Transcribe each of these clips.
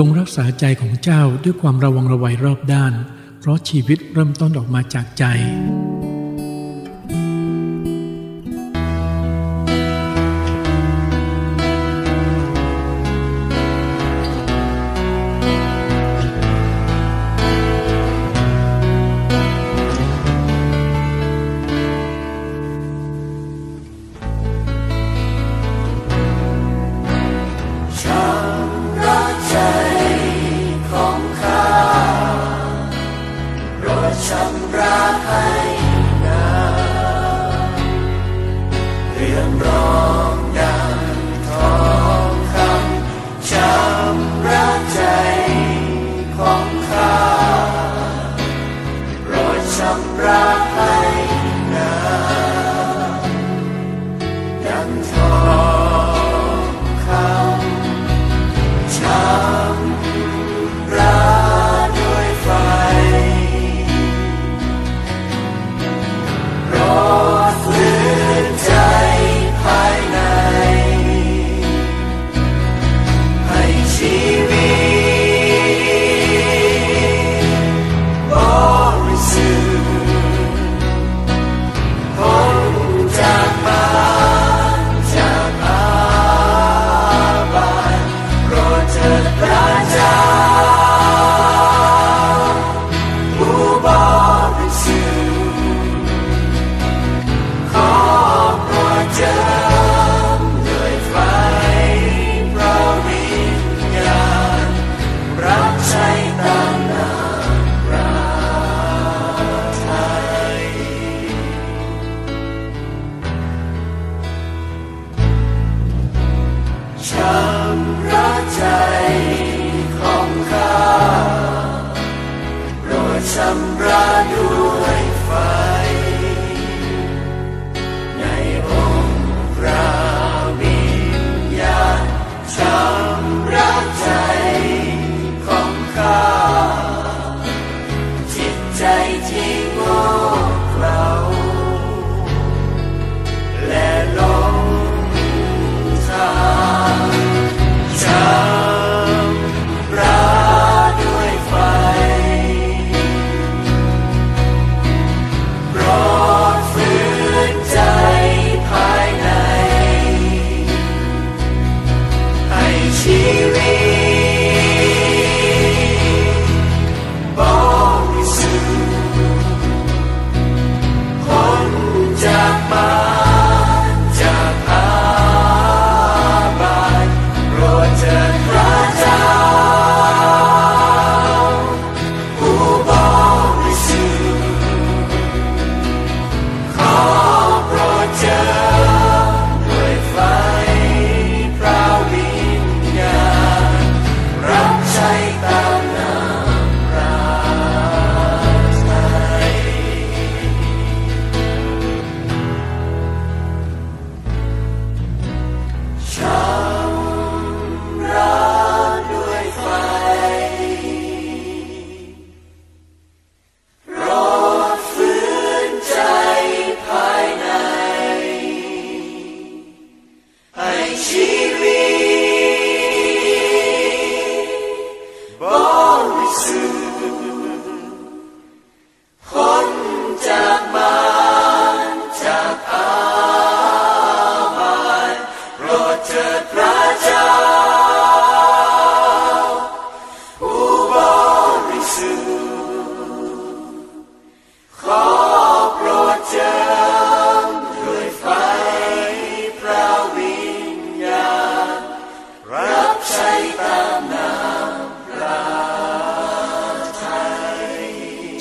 จงรักษาใจของเจ้าด้วยความระวังระวัยรอบด้าน เพราะชีวิตเริ่มต้นออกมาจากใจ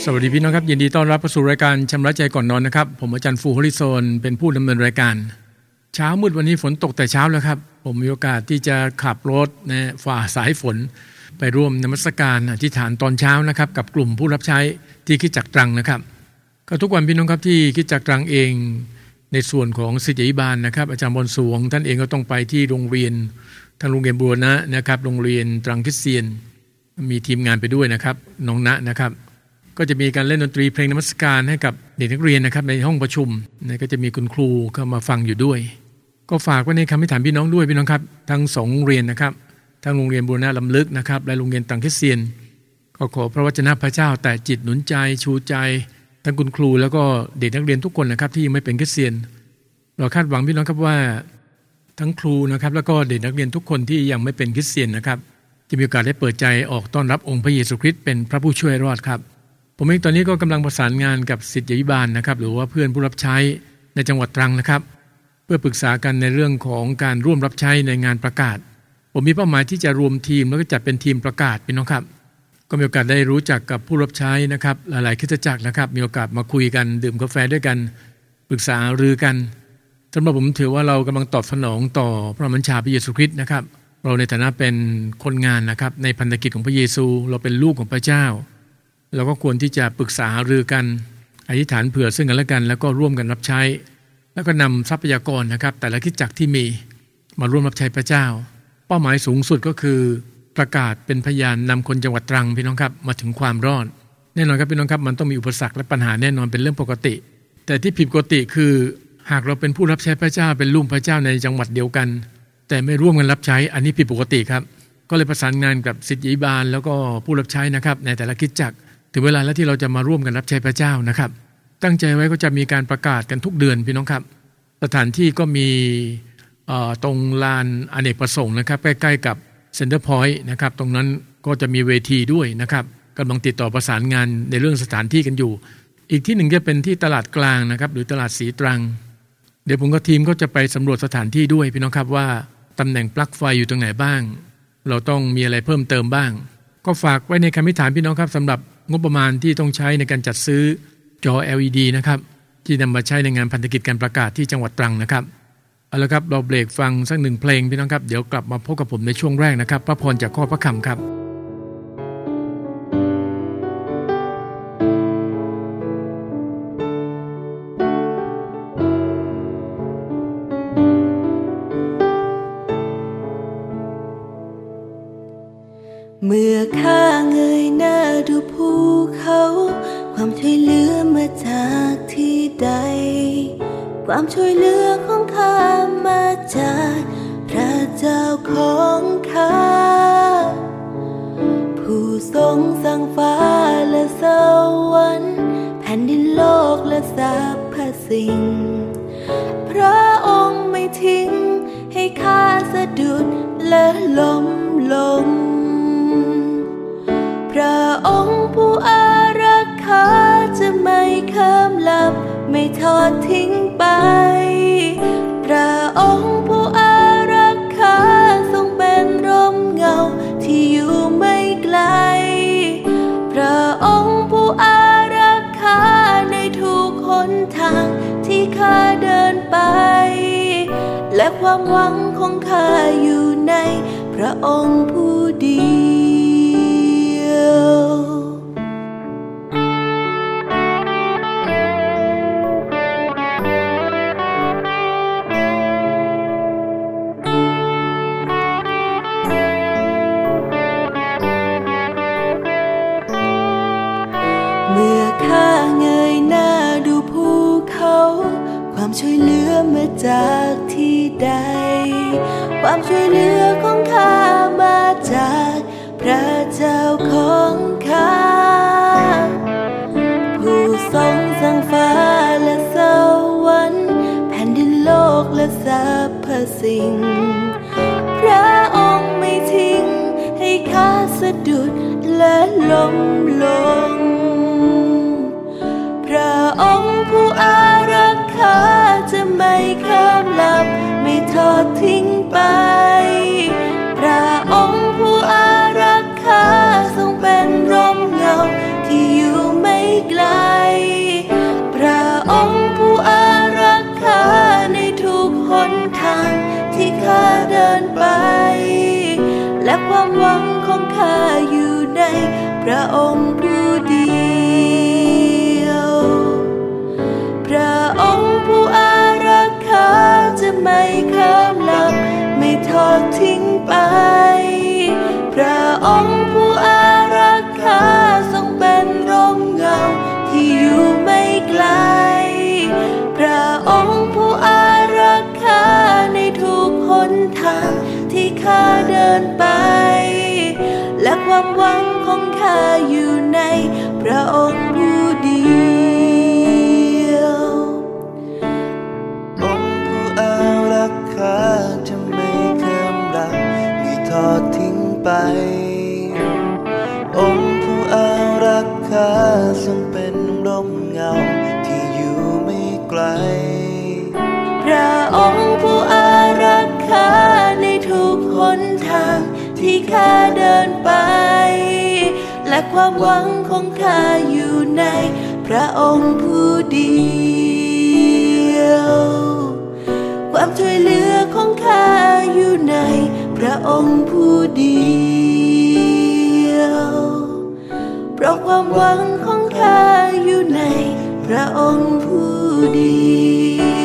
สวัสดีพี่น้องครับยินดีต้อนรับเข้าสู่รายการชำระใจก่อนนอนนะครับ ผมอาจารย์ฟูฮอริโซนเป็นผู้ดำเนินรายการ เช้ามืดวันนี้ฝนตกแต่เช้าแล้วครับ ผมมีโอกาสที่จะขับรถนะฝ่าสายฝน ไปร่วมนมัสการอธิษฐานตอนเช้านะครับ กับกลุ่มผู้รับใช้ที่คิดจักตรังนะครับ ก็ทุกวันพี่น้องครับที่คิดจักตรังเอง ในส่วนของสิทธิบาลนะครับ อาจารย์บอลสวง ท่านเองก็ต้องไปที่โรงเรียนทางโรงเรียนบัวนะนะครับ โรงเรียนตรังคริสเตียน มีทีมงานไปด้วยนะครับน้องณนะครับ ก็จะมีการเล่นดนตรีเพลงนมัสการให้กับเด็กนักเรียนนะครับในห้องประชุมนะก็จะมีคุณครูเข้ามาฟังอยู่ด้วย ก็ฝากไว้ในคำพิถามพี่น้องด้วยพี่น้องครับ ทั้งสองเรียนนะครับ ทั้งโรงเรียนบูรณะลำลึกนะครับและโรงเรียนตังคิเซียน ก็ขอพระวจนะพระเจ้าแต่จิตหนุนใจชูใจ ทั้งคุณครูแล้วก็เด็กนักเรียนทุกคนนะครับที่ยังไม่เป็นคริสเตียน เราคาดหวังพี่น้องครับว่า ทั้งครูนะครับแล้วก็เด็กนักเรียนทุกคนที่ยังไม่เป็นคริสเตียนนะครับจะมีโอกาสได้เปิดใจออกต้อนรับองค์พระเยซูคริสต์เป็นพระผู้ช่วยรอดครับ ผมเองตอนนี้ก็กำลังประสานงานกับสิทธิบาลนะครับ หรือว่าเพื่อนผู้รับใช้ในจังหวัดตรังนะครับ เพื่อปรึกษากันในเรื่องของการร่วมรับใช้ในงานประกาศ ผมมีเป้าหมายที่จะรวมทีมแล้วก็จัดเป็นทีมประกาศพี่น้องครับ ก็มีโอกาสได้รู้จักกับผู้รับใช้นะครับ หลายๆคิดจักรนะครับ มีโอกาสมาคุยกันดื่มกาแฟด้วยกัน ปรึกษารือกันสำหรับผมถือว่าเรากำลังตอบสนองต่อพระมัญชาพระเยซูคริสต์นะครับ เราในฐานะเป็นคนงานนะครับ ในพันธกิจของพระเยซู เราเป็นลูกของพระเจ้า เราก็ควรที่จะปรึกษารือกันอธิษฐานเผื่อซึ่งกันและกัน แล้วก็ร่วมกันรับใช้ แล้วก็นำทรัพยากรนะครับ แต่ละคิดจักรที่มีมาร่วมรับใช้พระเจ้า เป้าหมายสูงสุดก็คือประกาศเป็นพยานนำคนจังหวัดตรังพี่น้องครับมาถึงความรอด แน่นอนครับพี่น้องครับมันต้องมีอุปสรรคและปัญหาแน่นอนเป็นเรื่องปกติ แต่ที่ผิดปกติคือ หากเราเป็นผู้รับใช้พระเจ้า เป็นลูกพระเจ้าในจังหวัดเดียวกัน แต่ไม่ร่วมกันรับใช้ อันนี้ผิดปกติครับ ก็เลยประสานงานกับสิทธิบาลแล้วก็ผู้รับใช้นะครับในแต่ละคิดจัก ถึงเวลาแล้วที่เราจะมาร่วมกันรับใช้พระเจ้านะครับ ตั้งใจไว้ก็จะมีการประกาศกันทุกเดือนพี่น้องครับ สถานที่ก็มีตรงลานอเนกประสงค์นะครับ ใกล้ๆกับเซ็นเตอร์พอยต์นะครับ ตรงนั้นก็จะมีเวทีด้วยนะครับกำลังติดต่อประสานงานในเรื่องสถานที่กันอยู่ อีกที่หนึ่งจะเป็นที่ตลาดกลางนะครับ หรือตลาดสีตรัง เดี๋ยวผมกับทีมก็จะไปสำรวจสถานที่ด้วยพี่น้องครับว่าตำแหน่งปลั๊กไฟอยู่ตรงไหนบ้าง เราต้องมีอะไรเพิ่มเติมบ้าง ก็ฝากไว้ในคำพิถานพี่น้องครับสำหรับ งบประมาณที่ต้องใช้ในการจัดซื้อจอ LED นะครับที่นำมาใช้ในงานพันธกิจการประกาศที่จังหวัดตรังนะครับเอาละครับเราเบรกฟังสักหนึ่งเพลงพี่น้องครับ เดี๋ยวกลับมาพบกับผมในช่วงแรกนะครับ พระพรจากข้อพระคำครับ ระองค์ผู้เดียว พระองค์ผู้อารักษาจะไม่ข้ามลับ ไม่ทอดทิ้งไป พระองค์ผู้อารักขาทรงเป็นร่มเงาที่อยู่ไม่ไกล พระองค์ผู้อารักขาในทุกหนทางที่ข้าเดินไป และความหวัง ของข้าอยู่ในพระองค์ผู้เดียวองค์ผู้อารักขาจะไม่เคมรักไม่ทอดทิ้งไป องค์ผู้อารักขาทรงเป็นร่มเงาที่อยู่ไม่ไกล พระองค์ผู้อารักขาในทุกหนทางที่ข้าเดินไป ความหวังของข้าอยู่ในพระองค์ผู้เดียว ความช่วยเหลือของข้าอยู่ในพระองค์ผู้เดียว เพราะความหวังของข้าอยู่ในพระองค์ผู้เดียว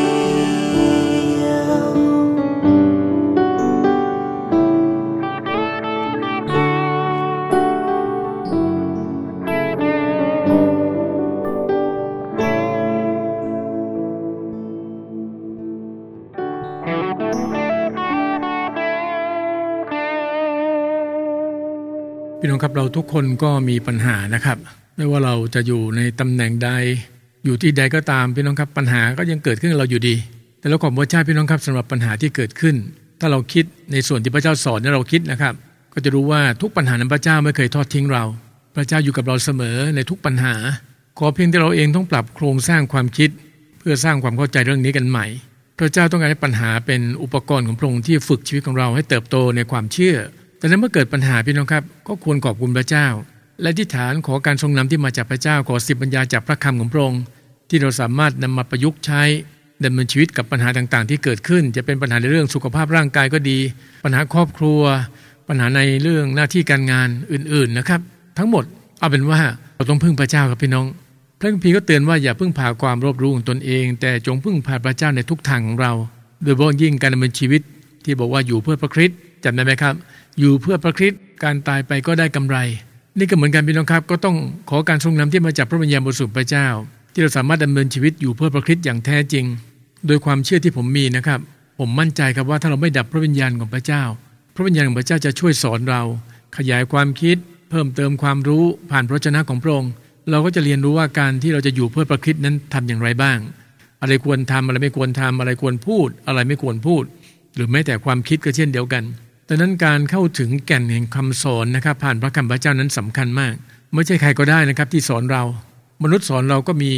พี่น้องครับเราทุกคนก็มีปัญหานะครับ ไม่ว่าเราจะอยู่ในตำแหน่งใด อยู่ที่ใดก็ตามพี่น้องครับปัญหาก็ยังเกิดขึ้นเราอยู่ดี แต่เราขอบพระเจ้าพี่น้องครับสำหรับปัญหาที่เกิดขึ้น ถ้าเราคิดในส่วนที่พระเจ้าสอนให้เราคิดนะครับ ก็จะรู้ว่าทุกปัญหานั้นพระเจ้าไม่เคยทอดทิ้งเรา พระเจ้าอยู่กับเราเสมอในทุกปัญหา ขอเพียงแต่เราเองต้องปรับโครงสร้างความคิด เพื่อสร้างความเข้าใจเรื่องนี้กันใหม่ พระเจ้าต้องการให้ปัญหาเป็นอุปกรณ์ของพระองค์ที่ฝึกชีวิตของเราให้เติบโตในความเชื่อ แต่นั้นเมื่อเกิดปัญหาพี่น้องครับ ก็ควรขอบคุณพระเจ้า และที่ฐานขอการทรงนำที่มาจากพระเจ้าขอสิบปัญญาจากพระคำของพระองค์ที่เราสามารถนำมาประยุกต์ใช้ดำเนินชีวิตกับปัญหาต่างๆ ที่เกิดขึ้น จะเป็นปัญหาในเรื่องสุขภาพร่างกายก็ดี ปัญหาครอบครัว ปัญหาในเรื่องหน้าที่การงานอื่นๆนะครับ ทั้งหมดเอาเป็นว่าเราต้องพึ่งพระเจ้าครับพี่น้อง พระคัมภีร์ก็เตือนว่าอย่าพึ่งพาความรอบรู้ของตนเอง แต่จงพึ่งพาพระเจ้าในทุกทางของเรา โดยเฉพาะยิ่งการดำเนินชีวิตที่บอกว่าอยู่เพื่อพระคริสต์จำได้ไหมครับ อยู่เพื่อพระคริสต์การตายไปก็ได้กำไร นี่ก็เหมือนกันพี่น้องครับ ก็ต้องขอการทรงนำที่มาจากพระวิญญาณบริสุทธิ์พระเจ้า ที่เราสามารถดำเนินชีวิตอยู่เพื่อพระคริสต์อย่างแท้จริง โดยความเชื่อที่ผมมีนะครับ ผมมั่นใจครับว่าถ้าเราไม่ดับพระวิญญาณของพระเจ้า พระวิญญาณของพระเจ้าจะช่วยสอนเรา ขยายความคิด เพิ่มเติมความรู้ผ่านพระชนะของพระองค์เราก็จะเรียนรู้ว่าการที่เราจะอยู่เพื่อพระคริสต์นั้นทำอย่างไรบ้าง อะไรควรทำอะไรไม่ควรทำอะไรควรพูด อะไรไม่ควรพูด หรือแม้แต่ความคิดก็เช่นเดียวกัน ดังนั้นการเข้าถึงแก่นแห่งคำสอนนะครับ ผ่านพระคำพระเจ้านั้นสำคัญมาก ไม่ใช่ใครก็ได้นะครับที่สอนเรา มนุษย์สอนเราก็มี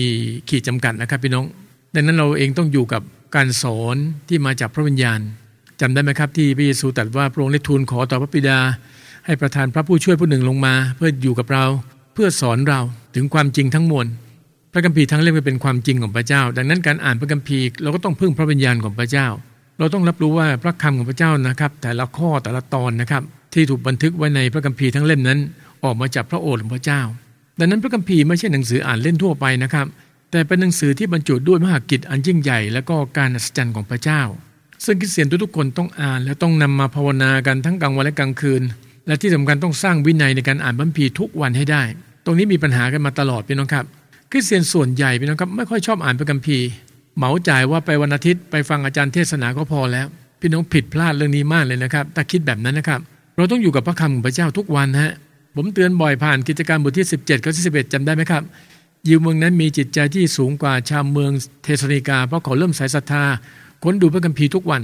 ขีดจำกัดนะครับพี่น้อง ดังนั้นเราเองต้องอยู่กับการสอนที่มาจากพระวิญญาณจำได้ไหมครับที่พระเยซูตรัสว่าพระองค์ได้ทูลขอต่อพระบิดา ให้ประทานพระผู้ช่วยผู้หนึ่งลงมา เพื่ออยู่กับเราเพื่อสอนเราถึงความจริงทั้งมวลพระคัมภีร์ทั้งเล่มเป็นความจริงของพระเจ้า ดังนั้นการอ่านพระคัมภีร์เราก็ต้องพึ่งพระวิญญาณของพระเจ้า เราต้องรับรู้ว่าพระคำของพระเจ้านะครับ แต่ละข้อแต่ละตอนนะครับ ที่ถูกบันทึกไว้ในพระคัมภีร์ทั้งเล่มนั้น ออกมาจากพระโอษฐ์ของพระเจ้า ดังนั้นพระคัมภีร์ไม่ใช่หนังสืออ่านเล่นทั่วไปนะครับ แต่เป็นหนังสือที่บรรจุด้วยมหากิจอันยิ่งใหญ่ และก็การอัศจรรย์ของพระเจ้า ซึ่งคริสเตียนทุกๆคนต้องอ่าน และต้องนำมาภาวนากันทั้งกลางวันและกลางคืน และที่สำคัญต้องสร้างวินัยในการอ่านพระคัมภีร์ทุกวันให้ได้ ตรงนี้มีปัญหากันมาตลอดพี่น้องครับคริสเตียนส่วนใหญ่พี่น้องครับไม่ค่อยชอบอ่านพระคัมภีร์ เหมาจ่ายว่าไปวันอาทิตย์ไปฟังอาจารย์เทศนาก็พอแล้ว พี่น้องผิดพลาดเรื่องนี้มากเลยนะครับถ้าคิดแบบนั้นนะครับ เราต้องอยู่กับพระคำของพระเจ้าทุกวันฮะผมเตือนบ่อยผ่านกิจการบทที่ 17ข้อที่11จำได้ไหมครับ ยิวเมืองนั้นมีจิตใจที่สูงกว่าชาวเมืองเทสนิกาเพราะเขาเริ่มสายศรัทธาค้นดูพระคัมภีร์ทุกวัน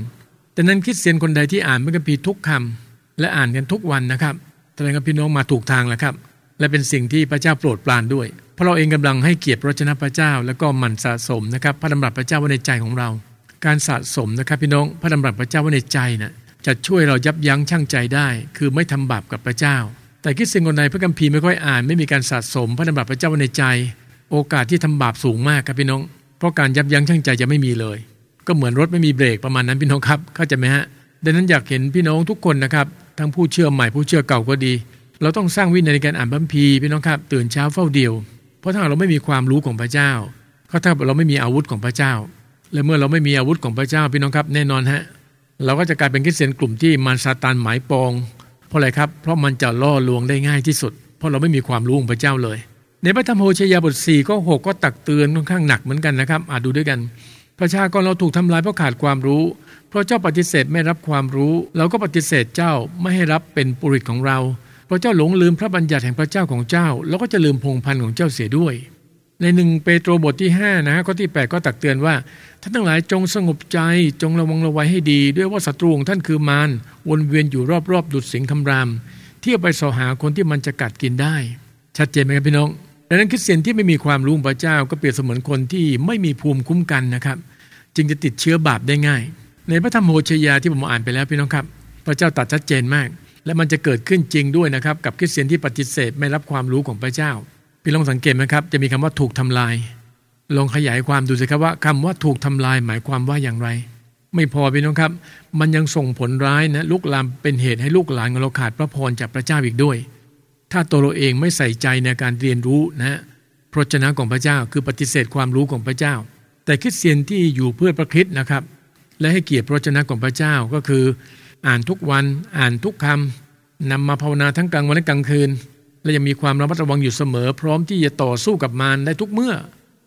แต่นั้นคริสเตียนคนใดที่อ่านพระคัมภีร์ทุกคำและอ่านกันทุกวันนะครับแสดงว่าพี่น้องมาถูกทางแล้วครับ และเป็นสิ่งที่พระเจ้าโปรดปรานด้วย ราะเราเองกำลังให้เกียรติพระชนะพระเจ้า แล้วก็หมั่นสะสมนะครับ พระดำรัสพระเจ้าไว้ในใจของเรา การสะสมนะครับพี่น้องพระดำรัสพระเจ้าไว้ในใจนะจะช่วยเรายับยั้งชั่งใจได้ คือไม่ทำบาปกับพระเจ้า แต่คริสเตียนคนใดพระคัมภีร์ไม่ค่อยอ่าน ไม่มีการสะสม พระดำรัสพระเจ้าไว้ในใจ โอกาสที่ทำบาปสูงมากครับพี่น้อง เพราะการยับยั้งชั่งใจจะไม่มีเลย ก็เหมือนรถไม่มีเบรกประมาณนั้นพี่น้องครับเข้าใจไหมฮะดังนั้นอยากเห็นพี่น้องทุกคนนะครับทั้งผู้เชื่อใหม่ผู้เชื่อเก่าก็ดี เราต้องสร้างวินัยในการอ่านพระคัมภีร์พี่น้องครับ ตื่นเช้าเฝ้าเดียว เพราะถ้าเราไม่มีความรู้ของพระเจ้า ก็ถ้าเราไม่มีอาวุธของพระเจ้า และเมื่อเราไม่มีอาวุธของพระเจ้าพี่น้องครับแน่นอนฮะเราก็จะกลายเป็นคริสเตียนกลุ่มที่มารซาตานหมายปอง เพราะอะไรครับ เพราะมันจะล่อลวงได้ง่ายที่สุด เพราะเราไม่มีความรู้ของพระเจ้าเลย ในพระธรรมโฮเชยาบท4ก็6ก็ตักเตือนค่อนข้างหนักเหมือนกันนะครับอาจดูด้วยกัน ประชากรเราถูกทำลายเพราะขาดความรู้ เพราะเจ้าปฏิเสธไม่รับความรู้ เราก็ปฏิเสธเจ้าไม่ให้รับเป็นปุริตของเรา พระเจ้าหลงลืมพระบัญญัติแห่งพระเจ้าของเจ้า แล้วก็จะลืมพงพันธ์ของเจ้าเสียด้วย ในหนึ่งเปโตรบทที่5นะฮะข้อที่ 8 ก็ตักเตือนว่าท่านทั้งหลายจงสงบใจจงระวังระวัยให้ดี ด้วยว่าศัตรูของท่านคือมารวนเวียนอยู่รอบๆดุดสิงคำราม เที่ยวไปสอหาคนที่มันจะกัดกินได้ ชัดเจนไหมครับพี่น้องดังนั้นคริสเตียนที่ไม่มีความรู้พระเจ้าก็เปรียบเสมือนคนที่ไม่มีภูมิคุ้มกันนะครับ จึงจะติดเชื้อบาปได้ง่าย ในพระธรรมโฮชยาที่ผมอ่านไปแล้วพี่น้องครับ พระเจ้าตัดชัดเจนมาก และมันจะเกิดขึ้นจริงด้วยนะครับ กับคริสเตียนที่ปฏิเสธไม่รับความรู้ของพระเจ้า พี่ลองสังเกตไหมครับ จะมีคำว่าถูกทำลาย ลองขยายความดูสิครับว่าคำว่าถูกทำลายหมายความว่าอย่างไร ไม่พอพี่น้องครับ มันยังส่งผลร้ายนะลุกลามเป็นเหตุให้ลูกหลานของเราขาดพระพรจากพระเจ้าอีกด้วย ถ้าตัวเราเองไม่ใส่ใจในการเรียนรู้นะพระชนะของพระเจ้าคือปฏิเสธความรู้ของพระเจ้า แต่คริสเตียนที่อยู่เพื่อพระคริสต์นะครับ และให้เกียรติพระชนะของพระเจ้าก็คือ อ่านทุกวันอ่านทุกคำนำมาภาวนาทั้งกลางวันและกลางคืน และยังมีความระมัดระวังอยู่เสมอ พร้อมที่จะต่อสู้กับมารได้ทุกเมื่อ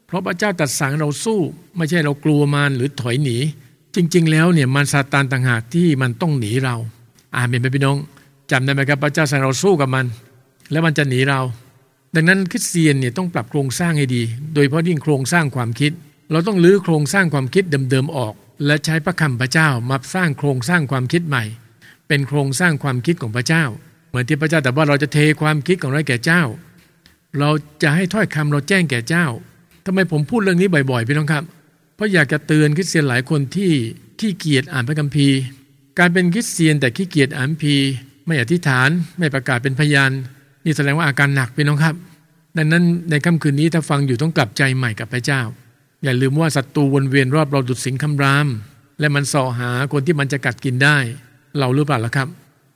เพราะพระเจ้าตัดสั่งเราสู้ ไม่ใช่เรากลัวมารหรือถอยหนี จริง ๆ แล้วเนี่ยมารซาตานต่างหากที่มันต้องหนีเราอ่านเป็นไหมพี่น้องจำได้ไหมครับพระเจ้าสั่งเราสู้กับมัน แล้วมันจะหนีเรา ดังนั้นคริสเตียนเนี่ยต้องปรับโครงสร้างให้ดี โดยเพราะยิ่งโครงสร้างความคิด เราต้องลื้อโครงสร้างความคิดเดิมๆออก และใช้พระคำพระเจ้ามาสร้างโครงสร้างความคิดใหม่ เป็นโครงสร้างความคิดของพระเจ้า เหมือนที่พระเจ้าแต่ว่าเราจะเทความคิดของเราแก่เจ้า เราจะให้ถ้อยคำเราแจ้งแก่เจ้าทำไมผมพูดเรื่องนี้บ่อยๆพี่น้องครับ เพราะอยากจะเตือนคริสเตียนหลายคนที่ขี้เกียจอ่านพระคัมภีร์ การเป็นคริสเตียนแต่ขี้เกียจอ่านคัมภีร์ไม่อธิษฐานไม่ประกาศเป็นพยานนี่แสดงว่าอาการหนักพี่น้องครับ ดังนั้นในค่ำคืนนี้ถ้าฟังอยู่ต้องกลับใจใหม่กับพระเจ้า อย่าลืมว่าศัตรูวนเวียนรอบเราดุดสิงคำราม และมันส่อหาคนที่มันจะกัดกินได้ เราหรือเปล่าล่ะครับ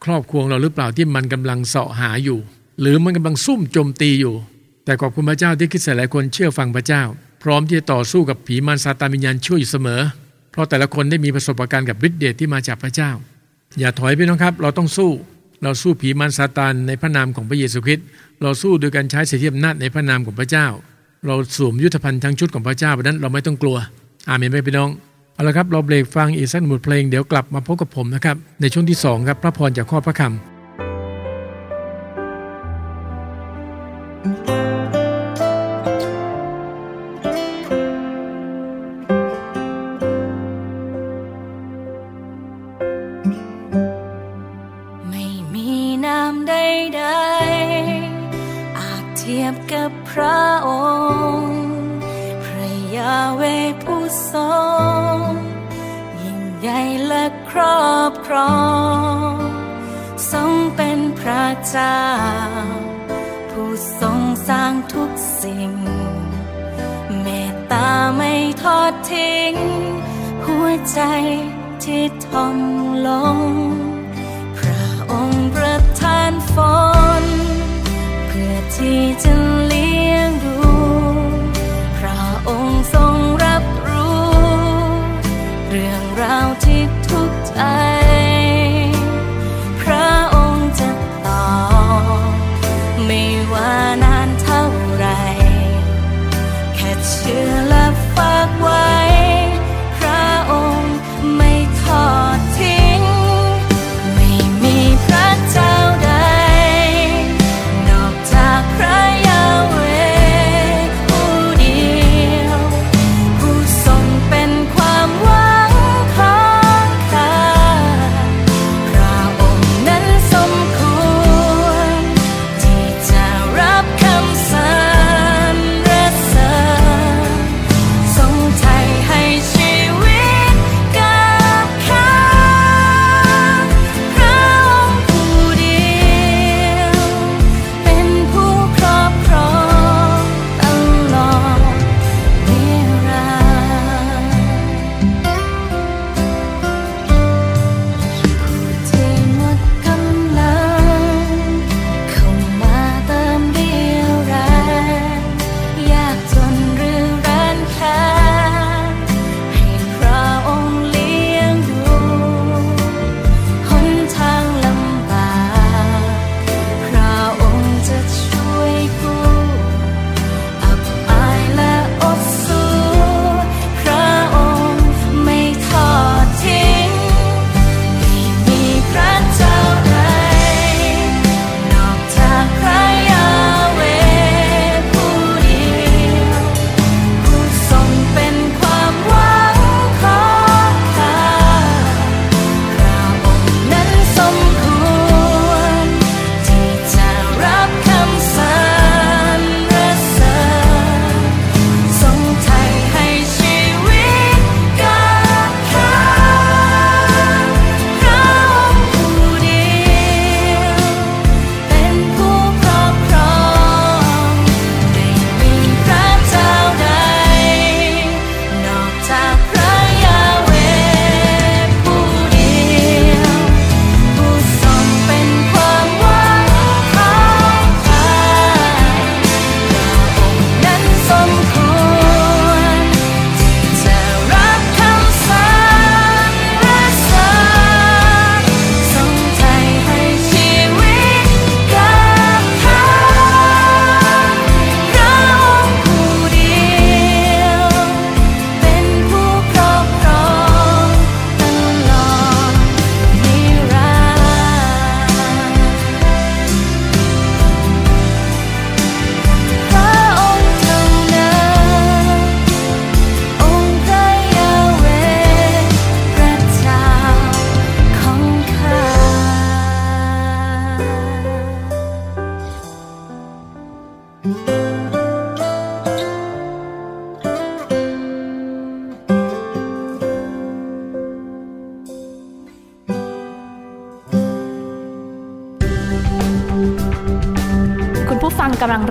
ครอบครัวเราหรือเปล่าที่มันกำลังสาะหาอยู่ หรือมันกำลังซุ่มโจมตีอยู่ แต่ขอบคุณพระเจ้าที่คิดหลายคนเชื่อฟังพระเจ้า พร้อมที่จะต่อสู้กับผีมารซาตานวิญญาณช่วยอยู่เสมอ เพราะแต่ละคนได้มีประสบการณ์กับฤทธิ์เดชที่มาจากพระเจ้า อย่าถอยไปน้องครับ เราต้องสู้ เราสู้ผีมารซาตานในพระนามของพระเยซูคริสต์เราสู้โดยการใช้สิทธิอำนาจในพระนามของพระเจ้า เราสวมยุทธภัณฑ์ทั้งชุดของพระเจ้าเพราะนั้นเราไม่ต้องกลัว อาเมนไหมพี่น้องเอาละครับ เราเบรกฟังอีกสักหนึ่งบทเพลงเดี๋ยวกลับมาพบกับผมนะครับ ในช่วงที่ 2 ครับ พระพรจากข้อพระคำ ริงเมตตาไม่ทอดทิ้ง หัวใจที่ทอมลง พระองค์ประทานฝน เพื่อที่จะ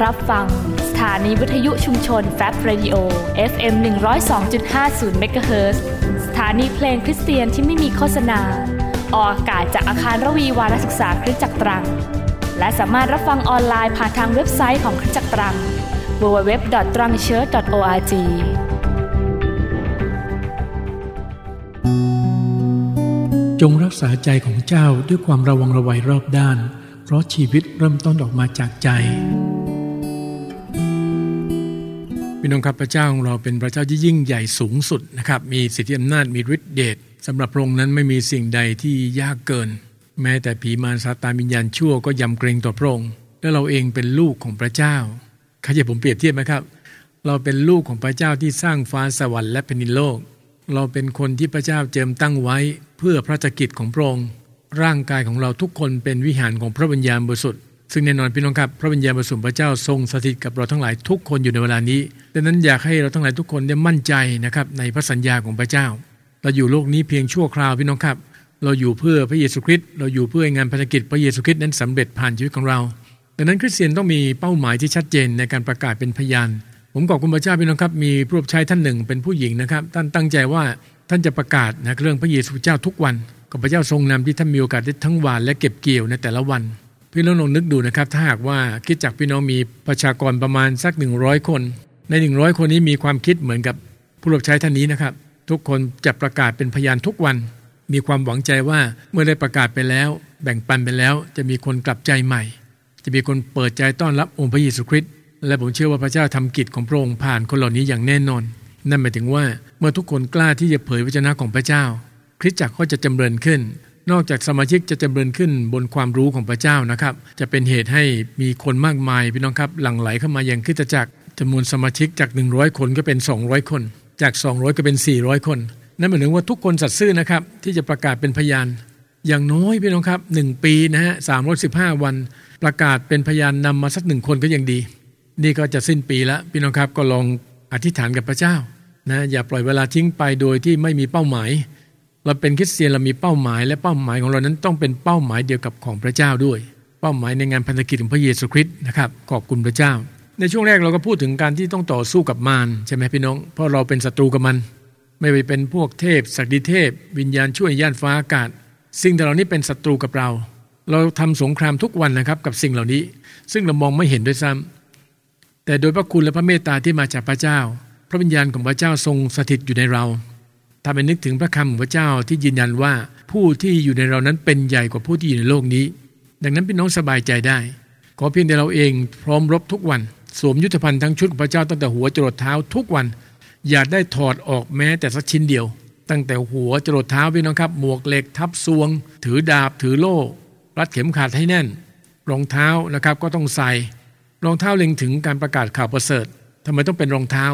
รับฟัง สถานีวิทยุชุมชนแฟบเรดิโอ FM 102.50เมกะเฮิรตสถานีเพลงคริสเตียนที่ไม่มีโฆษณา ออกอากาศจากอาคารระวีวารศึกษาคริสตจักรตรัง และสามารถรับฟังออนไลน์ผ่านทางเว็บไซต์ของคริสตจักรตรัง www.trangchurch.org จงรักษาใจของเจ้าด้วยความระวังระวัยรอบด้าน เพราะชีวิตเริ่มต้นออกมาจากใจ พี่น้องครับพระเจ้าของเราเป็นพระเจ้าที่ยิ่งใหญ่สูงสุดนะครับมีสิทธิอำนาจมีฤทธิเดชสำหรับพระองค์นั้นไม่มีสิ่งใดที่ยากเกิน แม้แต่ผีมารซาตานวิญญาณชั่วก็ยำเกรงต่อพระองค์และเราเองเป็นลูกของพระเจ้าข้าจะผมเปรียบเทียบไหมครับ เราเป็นลูกของพระเจ้าที่สร้างฟ้าสวรรค์และแผ่นดินโลก เราเป็นคนที่พระเจ้าเจิมตั้งไว้เพื่อพระราชกิจของพระองค์ร่างกายของเราทุกคนเป็นวิหารของพระวิญญาณบริสุทธิ์ ซึ่งแน่นอนพี่น้องครับพระวิญญาณบริสุทธิ์พระเจ้าทรงสถิตกับเราทั้งหลายทุกคนอยู่ในเวลานี้ดังนั้นอยากให้เราทั้งหลายทุกคนได้มั่นใจนะครับในพระสัญญาของพระเจ้า เราอยู่โลกนี้เพียงชั่วคราวพี่น้องครับ เราอยู่เพื่อพระเยซูคริสต์เราอยู่เพื่องานภารกิจพระเยซูคริสต์นั้นสำเร็จผ่านชีวิตของเราดังนั้นคริสเตียนต้องมีเป้าหมายที่ชัดเจนในการประกาศเป็นพยาน ผมขอบคุณพระเจ้าพี่น้องครับ มีผู้รับใช้ท่านหนึ่งเป็นผู้หญิงนะครับ ท่านตั้งใจว่าท่านจะประกาศนะเรื่องพระเยซูเจ้าทุกวันกับพระเจ้าทรงนำที่ท่านมีโอกาสได้ทั้งวานและเก็บเกี่ยวในแต่ละวัน พี่น้องลองนึกดูนะครับ ถ้าหากว่าคิดจากพี่น้องมีประชากรประมาณสัก 100 คน ใน 100 คนนี้มีความคิดเหมือนกับผู้รับใช้ท่านนี้นะครับ ทุกคนจะประกาศเป็นพยานทุกวัน มีความหวังใจว่าเมื่อได้ประกาศไปแล้ว แบ่งปันไปแล้ว จะมีคนกลับใจใหม่ จะมีคนเปิดใจต้อนรับองค์พระเยซูคริสต์และผมเชื่อว่าพระเจ้าทำกิจของพระองค์ผ่านคนเหล่านี้อย่างแน่นอน นั่นหมายถึงว่าเมื่อทุกคนกล้าที่จะเผยวจนะของพระเจ้า คริสตจักรก็จะจำเริญขึ้น นอกจากสมาชิกจะจำเริญขึ้นบนความรู้ของพระเจ้านะครับ จะเป็นเหตุให้มีคนมากมายพี่น้องครับหลั่งไหลเข้ามาอย่างคริสตจักรจำนวนสมาชิกจาก 100 คนก็เป็น 200 คน จาก 200 ก็เป็น 400 คน นั่นหมายถึงว่าทุกคนสัตย์ซื่อนะครับที่จะประกาศเป็นพยาน อย่างน้อยพี่น้องครับ 1 ปีนะฮะ315 วัน ประกาศเป็นพยานนำมาสักหนึ่งคนก็ยังดี นี่ก็จะสิ้นปีแล้วพี่น้องครับก็ลองอธิษฐานกับพระเจ้านะอย่าปล่อยเวลาทิ้งไปโดยที่ไม่มีเป้าหมาย เราเป็นคริสเตียนเรามีเป้าหมาย และเป้าหมายของเรานั้นต้องเป็นเป้าหมายเดียวกับของพระเจ้าด้วย เป้าหมายในงานพันธกิจของพระเยซูคริสต์นะครับขอบคุณพระเจ้า ในช่วงแรกเราก็พูดถึงการที่ต้องต่อสู้กับมารใช่ไหมพี่น้อง เพราะเราเป็นศัตรูกับมัน ไม่ไปเป็นพวกเทพศักดิเทพ วิญญาณช่วยย่านฟ้าอากาศ สิ่งเหล่านี้เป็นศัตรูกับเรา เราทำสงครามทุกวันนะครับกับสิ่งเหล่านี้ ซึ่งเรามองไม่เห็นด้วยซ้ำแต่โดยพระคุณและพระเมตตาที่มาจากพระเจ้า พระวิญญาณของพระเจ้าทรงสถิตอยู่ในเรา ทำให้นึกถึงพระคำของพระเจ้าที่ยืนยันว่าผู้ที่อยู่ในเรานั้นเป็นใหญ่กว่าผู้ที่อยู่ในโลกนี้ ดังนั้นพี่น้องสบายใจได้ ขอเพียงแต่เราเองพร้อมรบทุกวัน สวมยุทธภัณฑ์ทั้งชุดของพระเจ้าตั้งแต่หัวจรดเท้าทุกวัน อย่าได้ถอดออกแม้แต่สักชิ้นเดียว ตั้งแต่หัวจรดเท้าพี่น้องครับ หมวกเหล็กทับซวง ถือดาบถือโล่รัดเข็มขัดให้แน่น รองเท้านะครับก็ต้องใส่ รองเท้าเล็งถึงการประกาศข่าวประเสริฐทำไมต้องเป็นรองเท้า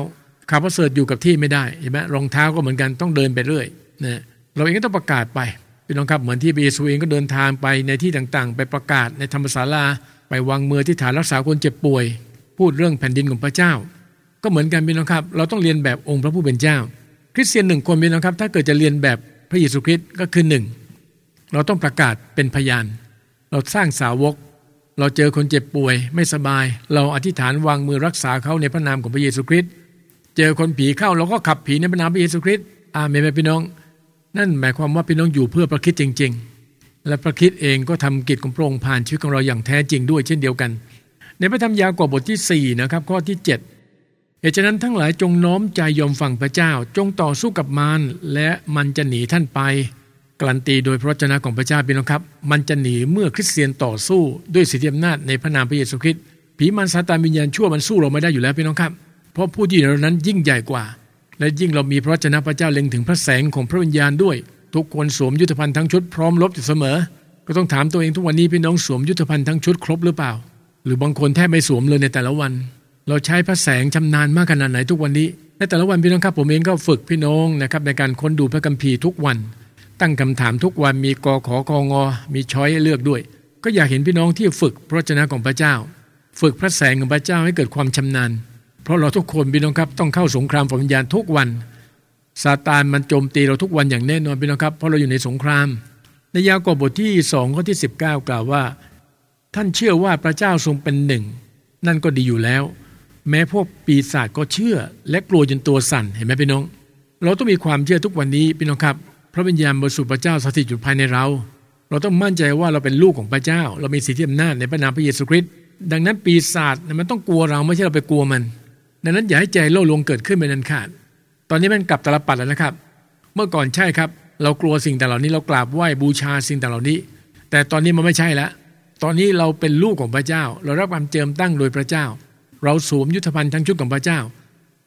ข่าวประเสริฐอยู่กับที่ไม่ได้เห็นไหมรองเท้าก็เหมือนกันต้องเดินไปเรื่อยนะเราเองก็ต้องประกาศไปพี่น้องครับเหมือนที่เบซูเองก็เดินทางไปในที่ต่างๆ ไปประกาศในธรรมศาลาไปวางมือที่ฐานรักษาคนเจ็บป่วย พูดเรื่องแผ่นดินของพระเจ้า ก็เหมือนกันพี่น้องครับ เราต้องเรียนแบบองค์พระผู้เป็นเจ้า คริสเตียนหนึ่งคนพี่น้องครับ ถ้าเกิดจะเรียนแบบพระเยซูคริสต์ก็คือหนึ่งเราต้องประกาศเป็นพยาน เราสร้างสาวก เราเจอคนเจ็บป่วย ไม่สบาย เราอธิษฐานวางมือรักษาเขาในพระนามของพระเยซูคริสต์ เจอคนผีเข้าเราก็ขับผีในพระนามพระเยซูคริสต์อาเมนไหมพี่น้อง นั่นหมายความว่าพี่น้องอยู่เพื่อพระคิดจริง ๆ และพระคิดเองก็ทำกิจของพระองค์ผ่านชีวิตของเราอย่างแท้จริงด้วยเช่นเดียวกัน ในพระธรรมยากอบบทที่4นะครับข้อที่ 7 เหตุฉะนั้นทั้งหลายจงน้อมใจยอมฟังพระเจ้า จงต่อสู้กับมารและมันจะหนีท่านไปการันตีโดยพระวจนะของพระเจ้าพี่น้องครับ มันจะหนีเมื่อคริสเตียนต่อสู้ด้วยสิทธิอำนาจในพระนามพระเยซูคริสต์ผีมันซาตานวิญญาณชั่วมันสู้เราไม่ได้อยู่แล้วพี่น้องครับ เพราะผู้ที่อยู่นเรานั้นยิ่งใหญ่กว่า และยิ่งเรามีพระวจนะพระเจ้าเล็งถึงพระแสงของพระวิญญาณด้วย ทุกคนสวมยุทธภัณฑ์ทั้งชุดพร้อมรบอยู่เสมอ ก็ต้องถามตัวเองทุกวันนี้พี่น้องสวมยุทธภัณฑ์ทั้งชุดครบหรือเปล่า หรือบางคนแทบไม่สวมเลยในแต่ละวัน เราใช้พระแสงชำนาญมากขนาดไหนทุกวันนี้ในแต่ละวันพี่น้องครับผมเองก็ฝึกพี่น้องนะครับในการค้นดูพระคัมภีร์ทุกวัน ตั้งคำถามทุกวันมีกอขอกองอ มีช้อยเลือกด้วย ก็อยากเห็นพี่น้องที่ฝึกพระวจนะของพระเจ้า ฝึกพระแสงของพระเจ้าให้เกิดความชำนาญ เพราะเราทุกคนพี่น้องครับต้องเข้าสงครามฝ่ายวิญญาณทุกวันซาตานมันโจมตีเราทุกวันอย่างแน่นอนพี่น้องครับเพราะเราอยู่ในสงคราม ในยากอบบทที่สองข้อที่ 19 กล่าวว่า ท่านเชื่อว่าพระเจ้าทรงเป็นหนึ่ง นั่นก็ดีอยู่แล้ว แม้พวกปีศาจก็เชื่อ และกลัวจนตัวสั่นเห็นไหมพี่น้อง เราต้องมีความเชื่อทุกวันนี้พี่น้องครับ พระวิญญาณบริสุทธิ์พระเจ้าสถิตอยู่ภายในเรา เราต้องมั่นใจว่าเราเป็นลูกของพระเจ้า เรามีสิทธิอำนาจในพระนามพระเยซูคริสต์ดังนั้นปีศาจมันต้องกลัวเราไม่ใช่เราไปกลัวมัน ดังนั้นอย่าให้ใจโลภลวงเกิดขึ้นเป็นอันขาด ตอนนี้มันกลับตลปัดแล้วนะครับ เมื่อก่อนใช่ครับ เรากลัวสิ่งแต่เหล่านี้เรากราบไหว้บูชาสิ่งแต่เหล่านี้ แต่ตอนนี้มันไม่ใช่แล้ว ตอนนี้เราเป็นลูกของพระเจ้า เรารับความเจิมตั้งโดยพระเจ้า เราสวมยุทธภัณฑ์ทั้งชุดของพระเจ้า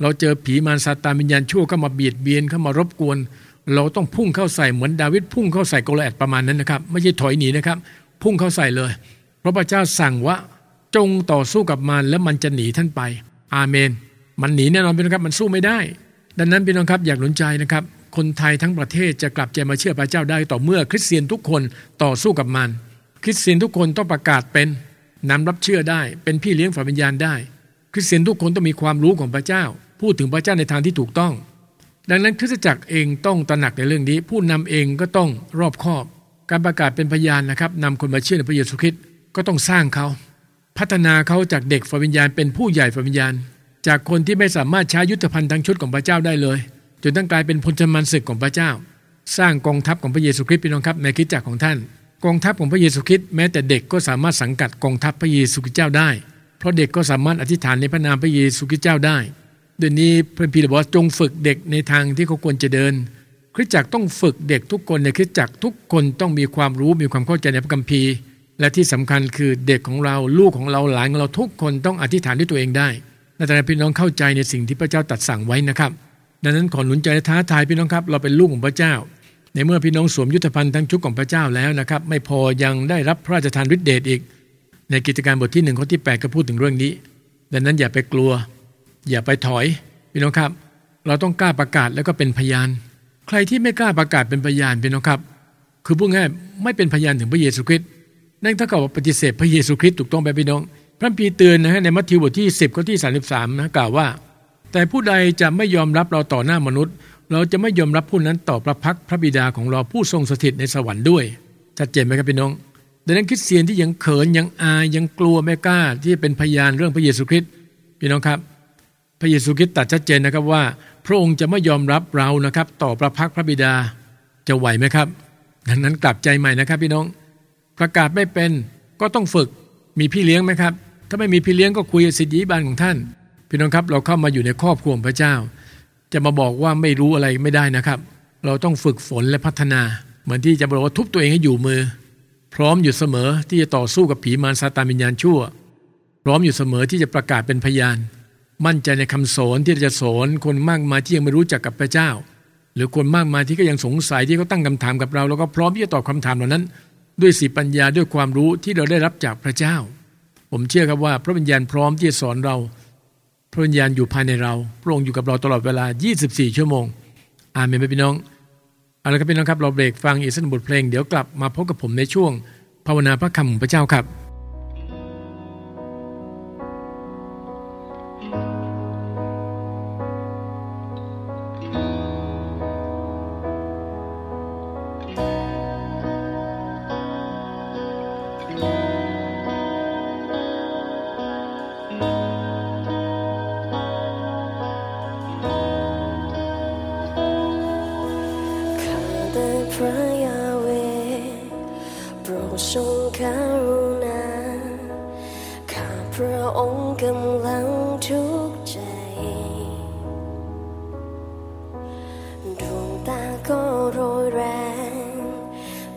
เราเจอผีมารซาตานวิญญาณชั่วเข้ามาเบียดเบียนเข้ามารบกวน เราต้องพุ่งเข้าใส่เหมือนดาวิดพุ่งเข้าใส่โกลแอดประมาณนั้นนะครับ ไม่ใช่ถอยหนีนะครับ พุ่งเข้าใส่เลย เพราะพระเจ้าสั่งว่าจงต่อสู้กับมันแล้วมันจะหนีท่านไป อาเมน มันหนีแน่นอนพี่น้องครับมันสู้ไม่ได้ ดังนั้นพี่น้องครับอยากหนุนใจนะครับ คนไทยทั้งประเทศจะกลับใจมาเชื่อพระเจ้าได้ต่อเมื่อคริสเตียนทุกคนต่อสู้กับมัน คริสเตียนทุกคนต้องประกาศเป็นนำรับเชื่อได้ เป็นพี่เลี้ยงฝ่ายวิญญาณได้ คริสเตียนทุกคนต้องมีความรู้ของพระเจ้า พูดถึงพระเจ้าในทางที่ถูกต้อง ดังนั้นคริสตจักรเองต้องตระหนักในเรื่องนี้ ผู้นำเองก็ต้องรอบคอบ การประกาศเป็นพยานนะครับนำคนมาเชื่อในพระเยซูคริสต์ก็ต้องสร้างเขา พัฒนาเขาจากเด็กฝ่ายวิญญาณเป็นผู้ใหญ่ฝ่ายวิญญาณ จากคนที่ไม่สามารถใช้ยุทธภัณฑ์ทั้งชุดของพระเจ้าได้เลย จนต้องกลายเป็นพลชมันศึกของพระเจ้า สร้างกองทัพของพระเยซูคริสต์พี่น้องครับในคริสตจักรของท่าน กองทัพของพระเยซูคริสต์แม้แต่เด็กก็สามารถสังกัดกองทัพพระเยซูคริสต์เจ้าได้ เพราะเด็กก็สามารถอธิษฐานในพระนามพระเยซูคริสต์เจ้าได้เดี๋ยวนี้พระพีบอกจงฝึกเด็กในทางที่เขาควรจะเดินคริสตจักรต้องฝึกเด็กทุกคนในคริสตจักรทุกคนต้องมีความรู้มีความเข้าใจในพระคัมภีร์ และที่สำคัญคือเด็กของเราลูกของเราหลานของเราทุกคนต้องอธิษฐานด้วยตัวเองได้ ในแต่พี่น้องเข้าใจในสิ่งที่พระเจ้าตรัสสั่งไว้นะครับ ดังนั้นขอหนุนใจและท้าทายพี่น้องครับ เราเป็นลูกของพระเจ้า ในเมื่อพี่น้องสวมยุทธภัณฑ์ทั้งชุดของพระเจ้าแล้วนะครับ ไม่พอยังได้รับพระราชทานฤทธิเดชอีก ในกิจการบทที่หนึ่งข้อที่ 8 ก็พูดถึงเรื่องนี้ ดังนั้นอย่าไปกลัว อย่าไปถอยพี่น้องครับ เราต้องกล้าประกาศแล้วก็เป็นพยาน ใครที่ไม่กล้าประกาศเป็นพยานพี่น้องครับ คือพูดง่ายไม่เป็นพยานถึงพระเยซูคริสต์นั่นเท่ากับปฏิเสธพระเยซูคริสต์ถูกต้องไปพี่น้อง พระพีเตือนนะฮะในมัทธิวบทที่ 10ข้อที่ 33นะกล่าวว่า แต่ผู้ใดจะไม่ยอมรับเราต่อหน้ามนุษย์ เราจะไม่ยอมรับผู้นั้นต่อพระพักพระบิดาของเราผู้ทรงสถิตในสวรรค์ด้วยชัดเจนไหมครับพี่น้องดังนั้นคริสเตียนที่ยังเขินยังอายยังกลัวไม่กล้าที่จะเป็นพยานเรื่องพระเยซูคริสต์พี่น้องครับ พระเยซูคริสต์ตรัสชัดเจนนะครับว่า พระองค์จะไม่ยอมรับเรานะครับ ต่อพระพักพระบิดาจะไหวไหมครับ ดังนั้นกลับใจใหม่นะครับพี่น้อง ประกาศไม่เป็นก็ต้องฝึกมีพี่เลี้ยงไหมครับ ถ้าไม่มีพี่เลี้ยงก็คุยกับสิทธิบาลของท่าน พี่น้องครับเราเข้ามาอยู่ในครอบครัวพระเจ้า จะมาบอกว่าไม่รู้อะไรไม่ได้นะครับ เราต้องฝึกฝนและพัฒนา เหมือนที่จะบอกว่าทุบตัวเองให้อยู่มือ พร้อมอยู่เสมอที่จะต่อสู้กับผีมารซาตานวิญญาณชั่ว พร้อมอยู่เสมอที่จะประกาศเป็นพยาน มั่นใจในคำสอนที่จะสอนคนมากมายที่ยังไม่รู้จักกับพระเจ้า หรือคนมากมายที่ก็ยังสงสัยที่เขาตั้งคำถามกับเรา แล้วก็พร้อมที่จะตอบคำถามเหล่านั้น ด้วยสีปัญญาด้วยความรู้ที่เราได้รับจากพระเจ้า ผมเชื่อครับว่า พระวิญญาณพร้อมที่จะสอนเรา พระวิญญาณอยู่ภายในเรา พระองค์อยู่กับเราตลอดเวลา 24 ชั่วโมง อาเมนไหมพี่น้องเอาละครับพี่น้องครับเราเบรกฟังอีกสักบทเพลงเดี๋ยวกลับมาพบกับผมในช่วงภาวนาพระคำของพระเจ้าครับ พระองค์กำลังทุกข์ใจดวงตาก็โรยแรง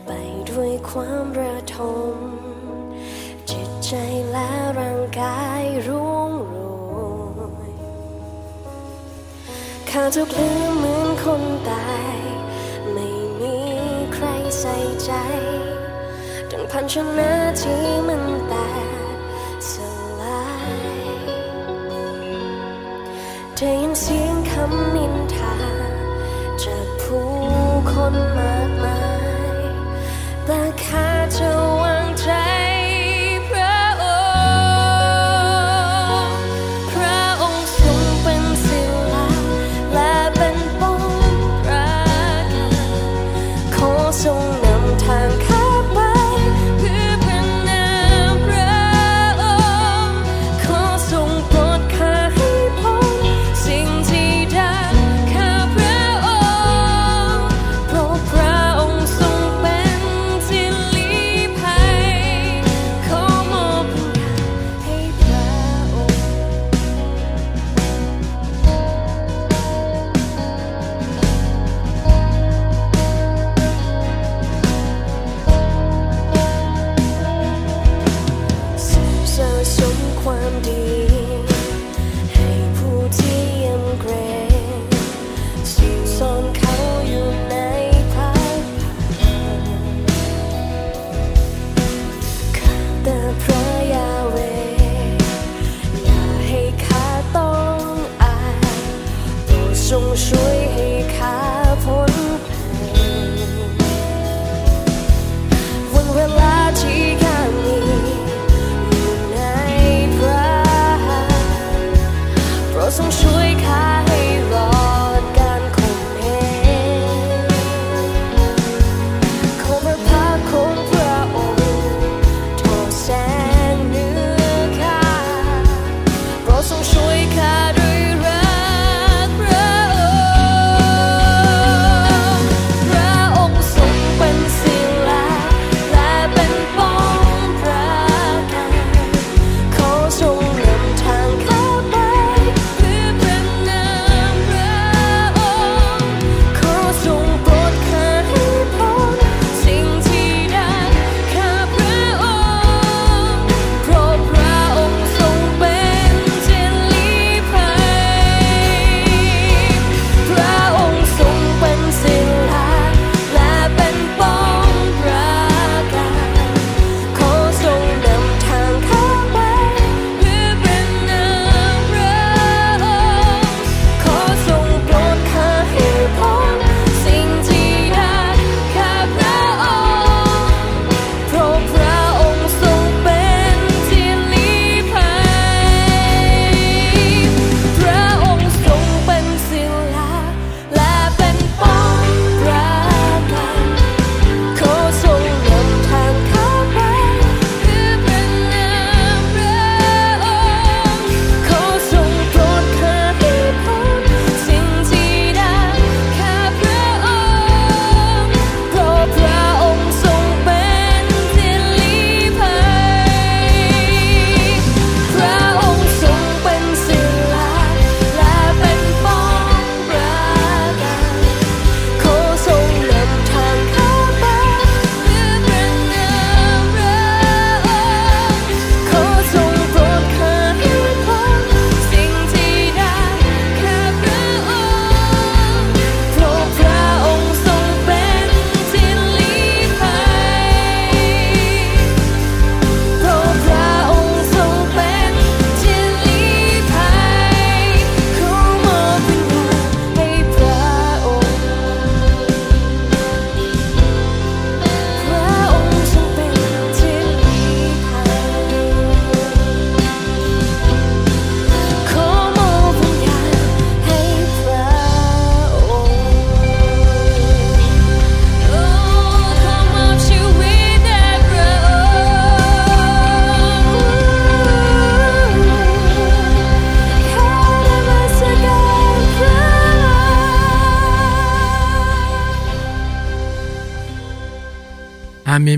ไปด้วยความระทม จิตใจและร่างกายรุ่งโรยข้าทุกข์ลืมเหมือนคนตาย ไม่มีใครใส่ใจดังพันชนะที่มันตกส ได้ยิน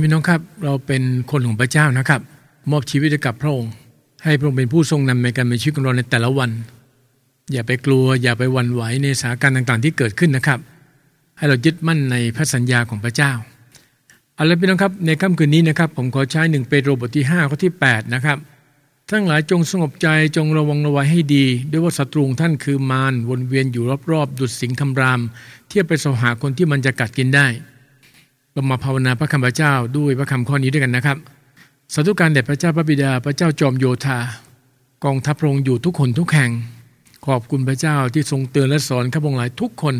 พี่น้องครับเราเป็นคนของพระเจ้านะครับ มอบชีวิตให้กับพระองค์ ให้พระองค์เป็นผู้ทรงนำในการมีชีวิตของเราในแต่ละวัน อย่าไปกลัวอย่าไปหวั่นไหวในสถานการณ์ต่างๆ ที่เกิดขึ้นนะครับ ให้เรายึดมั่นในพระสัญญาของพระเจ้าเอาละพี่น้องครับในค่ำคืนนี้นะครับ ผมขอใช้หนึ่งเปโตรบทที่5ข้อที่8นะครับทั้งหลายจงสงบใจจงระวังระวัยให้ดี ด้วยว่าศัตรูองท่านคือมารวนเวียนอยู่รอบๆ ดุจสิงคำราม เทียบไปสหาคนที่มันจะกัดกินได้ เรามาภาวนาพระคำพระเจ้าด้วยพระคำข้อนี้ด้วยกันนะครับสาธุการแด่พระเจ้าพระบิดาพระเจ้าจอมโยธากองทัพพระองค์อยู่ทุกคนทุกแห่ง ขอบคุณพระเจ้าที่ทรงเตือนและสอนข้าพงหลายทุกคน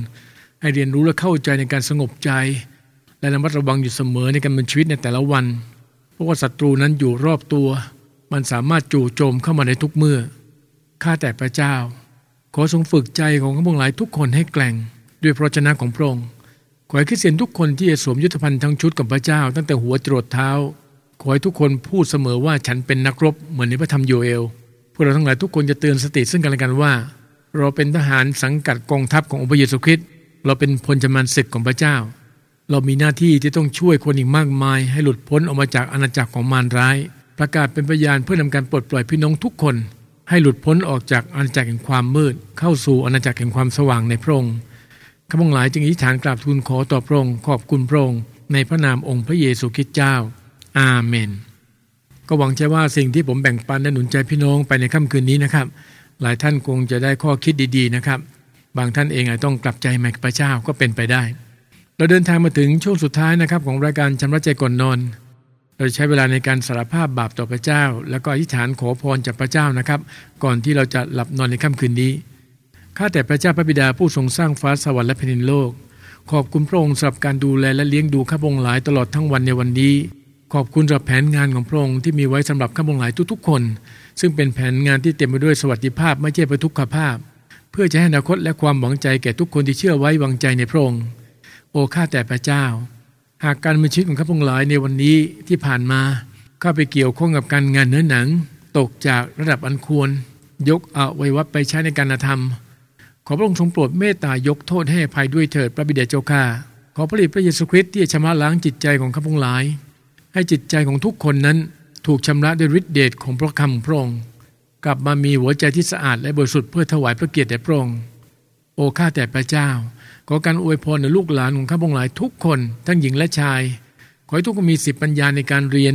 ให้เรียนรู้และเข้าใจในการสงบใจ และระมัดระวังอยู่เสมอในการดำเนินชีวิตในแต่ละวัน เพราะว่าศัตรูนั้นอยู่รอบตัว มันสามารถจู่โจมเข้ามาในทุกเมื่อข้าแต่พระเจ้า ขอทรงฝึกใจของข้าพงหลายทุกคนให้แกร่ง ด้วยพระชนะของพระองค์ ขอให้คริสเตียนทุกคนที่จะสวมยุทธภัณฑ์ทั้งชุดกับพระเจ้า ตั้งแต่หัวจรดเท้า ขอให้ทุกคนพูดเสมอว่าฉันเป็นนักรบเหมือนในพระธรรมโยเอล พวกเราทั้งหลายทุกคนจะเตือนสติซึ่งกันและกันว่า เราเป็นทหารสังกัดกองทัพขององค์พระเยซูคริสต์เราเป็นพลจำมันศึกของพระเจ้า เรามีหน้าที่ที่ต้องช่วยคนอีกมากมาย ให้หลุดพ้นออกมาจากอาณาจักรของมารร้าย ประกาศเป็นพยานเพื่อนำการปลดปล่อยพี่น้องทุกคน ให้หลุดพ้นออกจากอาณาจักรแห่งความมืด เข้าสู่อาณาจักรแห่งความสว่างในพระองค์ ข้าพงหลายจึงอธิษฐานกราบทูลขอต่อพระองค์ขอบคุณพระองค์ในพระนามองค์พระเยซูคริสต์เจ้า อาเมน ก็หวังใจว่าสิ่งที่ผมแบ่งปันและหนุนใจพี่น้องไปในค่ำคืนนี้นะครับ หลายท่านคงจะได้ข้อคิดดีๆนะครับ บางท่านเองอาจต้องกลับใจใหม่กับพระเจ้าก็เป็นไปได้ เราเดินทางมาถึงช่วงสุดท้ายนะครับของรายการชำระใจก่อนนอน เราใช้เวลาในการสารภาพบาปต่อพระเจ้า แล้วก็อธิษฐานขอพรจากพระเจ้านะครับ ก่อนที่เราจะหลับนอนในค่ำคืนนี้ ข้าแต่พระเจ้าพระบิดาผู้ทรงสร้างฟ้าสวรรค์และแผ่นดินโลก ขอบคุณพระองค์สำหรับการดูแลและเลี้ยงดูข้าพงหลายตลอดทั้งวันในวันนี้ ขอบคุณสำหรับแผนงานของพระองค์ที่มีไว้สำหรับข้าพงหลายทุกๆ คน ซึ่งเป็นแผนงานที่เต็มไปด้วยสวัสดิภาพไม่ใช่ประทุกขภาพ เพื่อจะให้อนาคตและความหวังใจแก่ทุกคนที่เชื่อไว้วางใจในพระองค์โอ้ข้าแต่พระเจ้า หากการมีชีวิตของข้าพงหลายในวันนี้ที่ผ่านมาเข้าไปเกี่ยวข้องกับการงานเนื้อหนัง ตกจากระดับอันควร ยกเอาไว้วัดไปใช้ในการธรรม ขอพระองค์ทรงโปรดเมตตายกโทษให้ภัยด้วยเถิดพระบิดาเจ้าข้าขอพระฤทธิ์พระเยซูคริสต์ที่จะชำระล้างจิตใจของข้าพงหลาย ให้จิตใจของทุกคนนั้นถูกชำระด้วยฤทธิเดชของพระคำพระองค์กลับมามีหัวใจที่สะอาดและบริสุทธิ์เพื่อถวายพระเกียรติแด่พระองค์โอ้ข้าแต่พระเจ้า ขอการอวยพรในลูกหลานของข้าพงหลายทุกคนทั้งหญิงและชาย ขอให้ทุกคนมีสิทธิปัญญาในการเรียน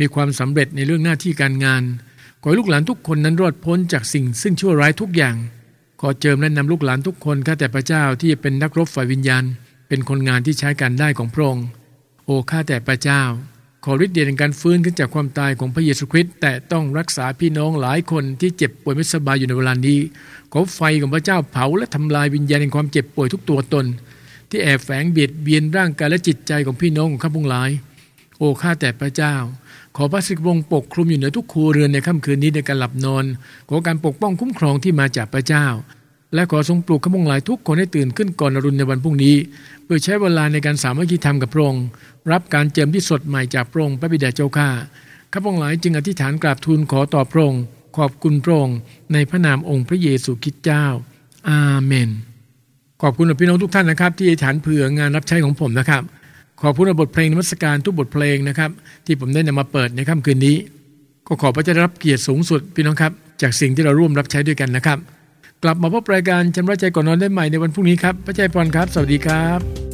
มีความสำเร็จในเรื่องหน้าที่การงาน ขอให้ลูกหลานทุกคนนั้นรอดพ้นจากสิ่งซึ่งชั่วร้ายทุกอย่าง ขอเจิมและนำลูกหลานทุกคนข้าแต่พระเจ้าที่เป็นนักรบฝ่ายวิญญาณ เป็นคนงานที่ใช้การได้ของพระองค์โอ้ข้าแต่พระเจ้า ขอฤทธิ์เดชในการฟื้นขึ้นจากความตายของพระเยซูคริสต์แต่ต้องรักษาพี่น้องหลายคนที่เจ็บป่วยไม่สบายอยู่ในเวลานี้ ขอไฟของพระเจ้าเผาและทำลายวิญญาณแห่งความเจ็บป่วยทุกตัวตน ที่แอบแฝงเบียดเบียนร่างกายและจิตใจของพี่น้องของข้าพงหลาย โอ้ข้าแต่พระเจ้า ขอพระสิกวงปกคลุมอยู่เหนือทุกครัวเรือนในค่ำคืนนี้ในการหลับนอน ขอการปกป้องคุ้มครองที่มาจากพระเจ้า และขอทรงปลุกข้าพงหลายทุกคนให้ตื่นขึ้นก่อนอรุณในวันพรุ่งนี้ เพื่อใช้เวลาในการสามัคคีธรรมกับพระองค์รับการเจิมที่สดใหม่จากพระองค์พระบิดาเจ้าข้าข้าพงหลายจึงอธิษฐานกราบทูลขอต่อพระองค์ขอบคุณพระองค์ในพระนามองค์พระเยซูคริสต์เจ้า อาเมน ขอบคุณพี่น้องทุกท่านนะครับ ที่อธิษฐานเผื่องานรับใช้ของผมนะครับ ขอพูดในบทเพลงนมัสการทุกบทเพลงนะครับ ที่ผมได้นำมาเปิดในค่ำคืนนี้ ก็ขอพระเจ้าได้รับเกียรติสูงสุดพี่น้องครับ จากสิ่งที่เราร่วมรับใช้ด้วยกันนะครับ กลับมาพบรายการชำระใจก่อนนอนได้ใหม่ในวันพรุ่งนี้ครับพระเจ้าพรครับ สวัสดีครับ